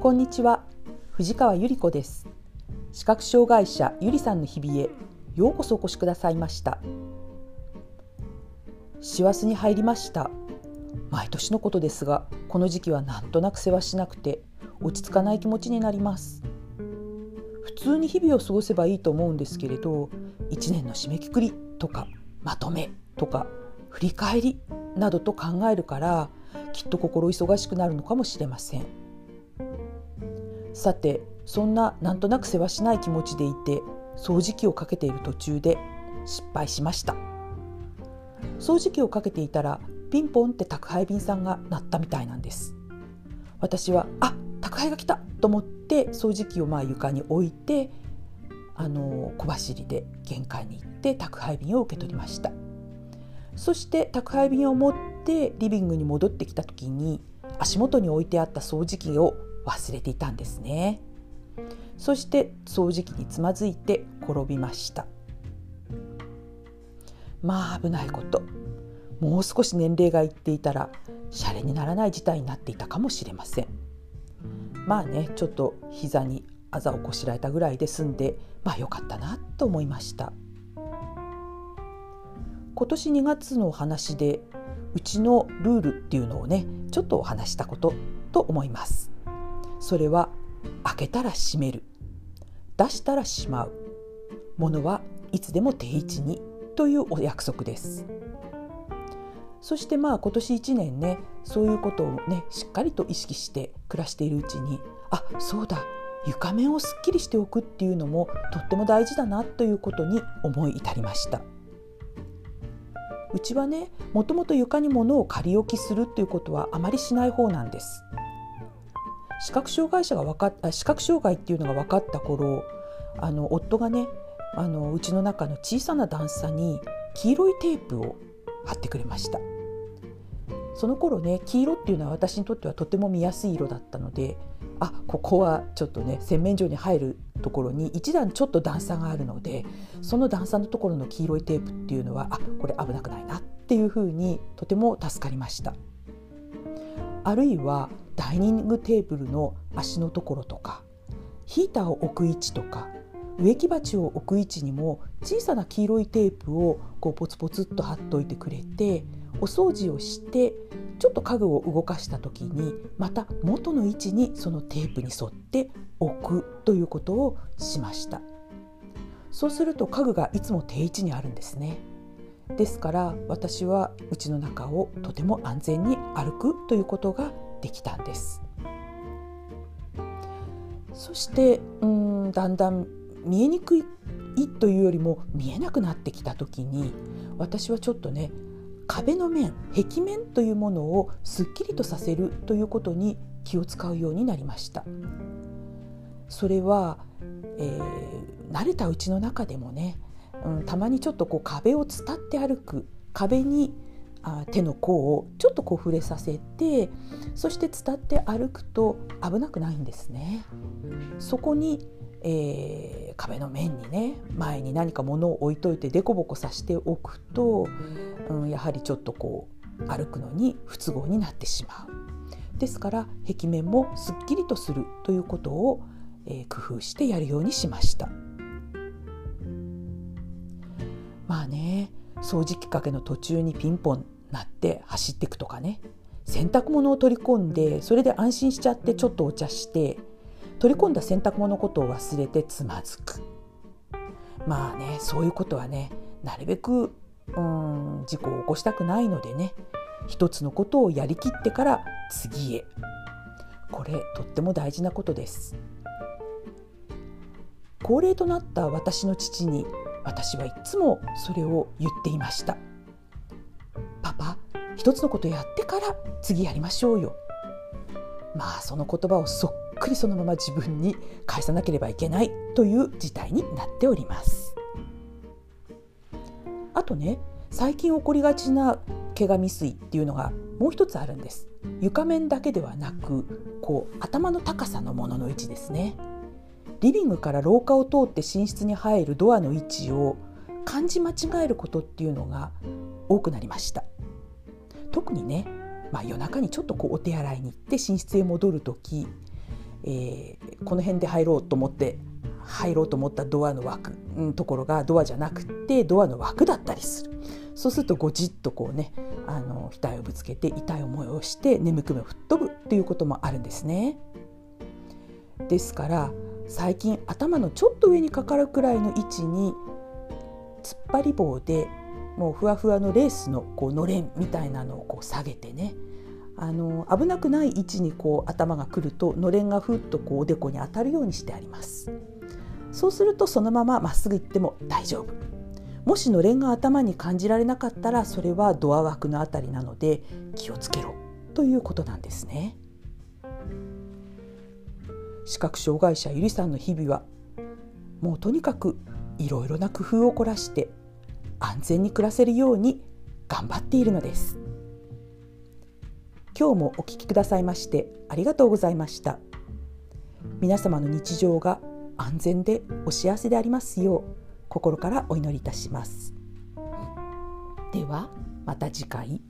こんにちは。藤川ゆり子です。視覚障害者ゆりさんの日々へようこそお越しくださいました。師走に入りました。毎年のことですがこの時期はなんとなく世話しなくて落ち着かない気持ちになります。普通に日々を過ごせばいいと思うんですけれど1年の締めくくりとかまとめとか振り返りなどと考えるからきっと心忙しくなるのかもしれません。さてそんななんとなく世話しない気持ちでいて掃除機をかけている途中で失敗しました。掃除機をかけていたらピンポンって宅配便さんが鳴ったみたいなんです。私はあ宅配が来たと思って掃除機をまあ床に置いてあの小走りで玄関に行って宅配便を受け取りました。そして宅配便を持ってリビングに戻ってきた時に足元に置いてあった掃除機を忘れていたんですね。そして掃除機につまずいて転びました。まあ危ないこと。もう少し年齢がいっていたらシャレにならない事態になっていたかもしれません。まあねちょっと膝にあざをこしらえたぐらいで済んでまあよかったなと思いました。今年2月のお話でうちのルールっていうのをねちょっとお話したことと思います。それは開けたら閉める。出したらしまう。ものはいつでも定位置にというお約束です。そしてまあ今年1年ねそういうことをねしっかりと意識して暮らしているうちにあそうだ床面をすっきりしておくっていうのもとっても大事だなということに思い至りました。うちはねもともと床に物を仮置きするっていうことはあまりしない方なんです。視覚障害者が分かっ視覚障害っていうのが分かった頃あの夫がねあのうちの中の小さな段差に黄色いテープを貼ってくれました。その頃ね黄色っていうのは私にとってはとても見やすい色だったのであここはちょっとね洗面所に入るところに一段ちょっと段差があるのでその段差のところの黄色いテープっていうのはあこれ危なくないなっていうふうにとても助かりました。あるいはダイニングテーブルの足のところとかヒーターを置く位置とか植木鉢を置く位置にも小さな黄色いテープをこうポツポツっと貼っといてくれてお掃除をしてちょっと家具を動かした時にまた元の位置にそのテープに沿って置くということをしました。そうすると家具がいつも定位置にあるんですね。ですから私はうちの中をとても安全に歩くということができたんです。そしてうんだんだん見えにくいというよりも見えなくなってきた時に私はちょっとね壁の面壁面というものをすっきりとさせるということに気を使うようになりました。それは、えー、慣れたうちの中でもね、うん、たまにちょっとこう壁を伝って歩く壁にあ手の甲をちょっとこう触れさせてそして伝って歩くと危なくないんですね。そこにえー、壁の面にね前に何か物を置いといて凸凹さしておくと、うん、やはりちょっとこう歩くのに不都合になってしまう。ですから壁面もすっきりとするということを、えー、工夫してやるようにしました。まあね掃除機かけの途中にピンポンなって走っていくとかね。洗濯物を取り込んでそれで安心しちゃってちょっとお茶して取り込んだ洗濯物のことを忘れてつまずく。まあねそういうことはねなるべくうん事故を起こしたくないのでね一つのことをやりきってから次へ。これとっても大事なことです。高齢となった私の父に私はいつもそれを言っていました。パパ一つのことやってから次やりましょうよ。まあその言葉をそっくりそのまま自分に返さなければいけないという事態になっております。あとね最近起こりがちな毛が未遂っていうのがもう一つあるんです。床面だけではなくこう頭の高さのものの位置ですね。リビングから廊下を通って寝室に入るドアの位置を感じ間違えることっていうのが多くなりました特にね、まあ、夜中にちょっとこうお手洗いに行って寝室へ戻る時えー、この辺で入ろうと思って入ろうと思ったドアの枠のところがドアじゃなくてドアの枠だったりするそうするとごじっとこうねあの額をぶつけて痛い思いをして眠く目を吹っ飛ぶっていうこともあるんですね。ですから最近頭のちょっと上にかかるくらいの位置に突っ張り棒でもうふわふわのレースのこうのれんみたいなのをこう下げてね。あの危なくない位置にこう頭が来るとのれんがふっとこうおでこに当たるようにしてあります。そうするとそのまままっすぐ行っても大丈夫。もしのれんが頭に感じられなかったらそれはドア枠のあたりなので気をつけろということなんですね。視覚障害者ゆりさんの日々はもうとにかくいろいろな工夫を凝らして安全に暮らせるように頑張っているのです。今日もお聞きくださいましてありがとうございました。皆様の日常が安全でお幸せでありますよう心からお祈りいたします。ではまた次回。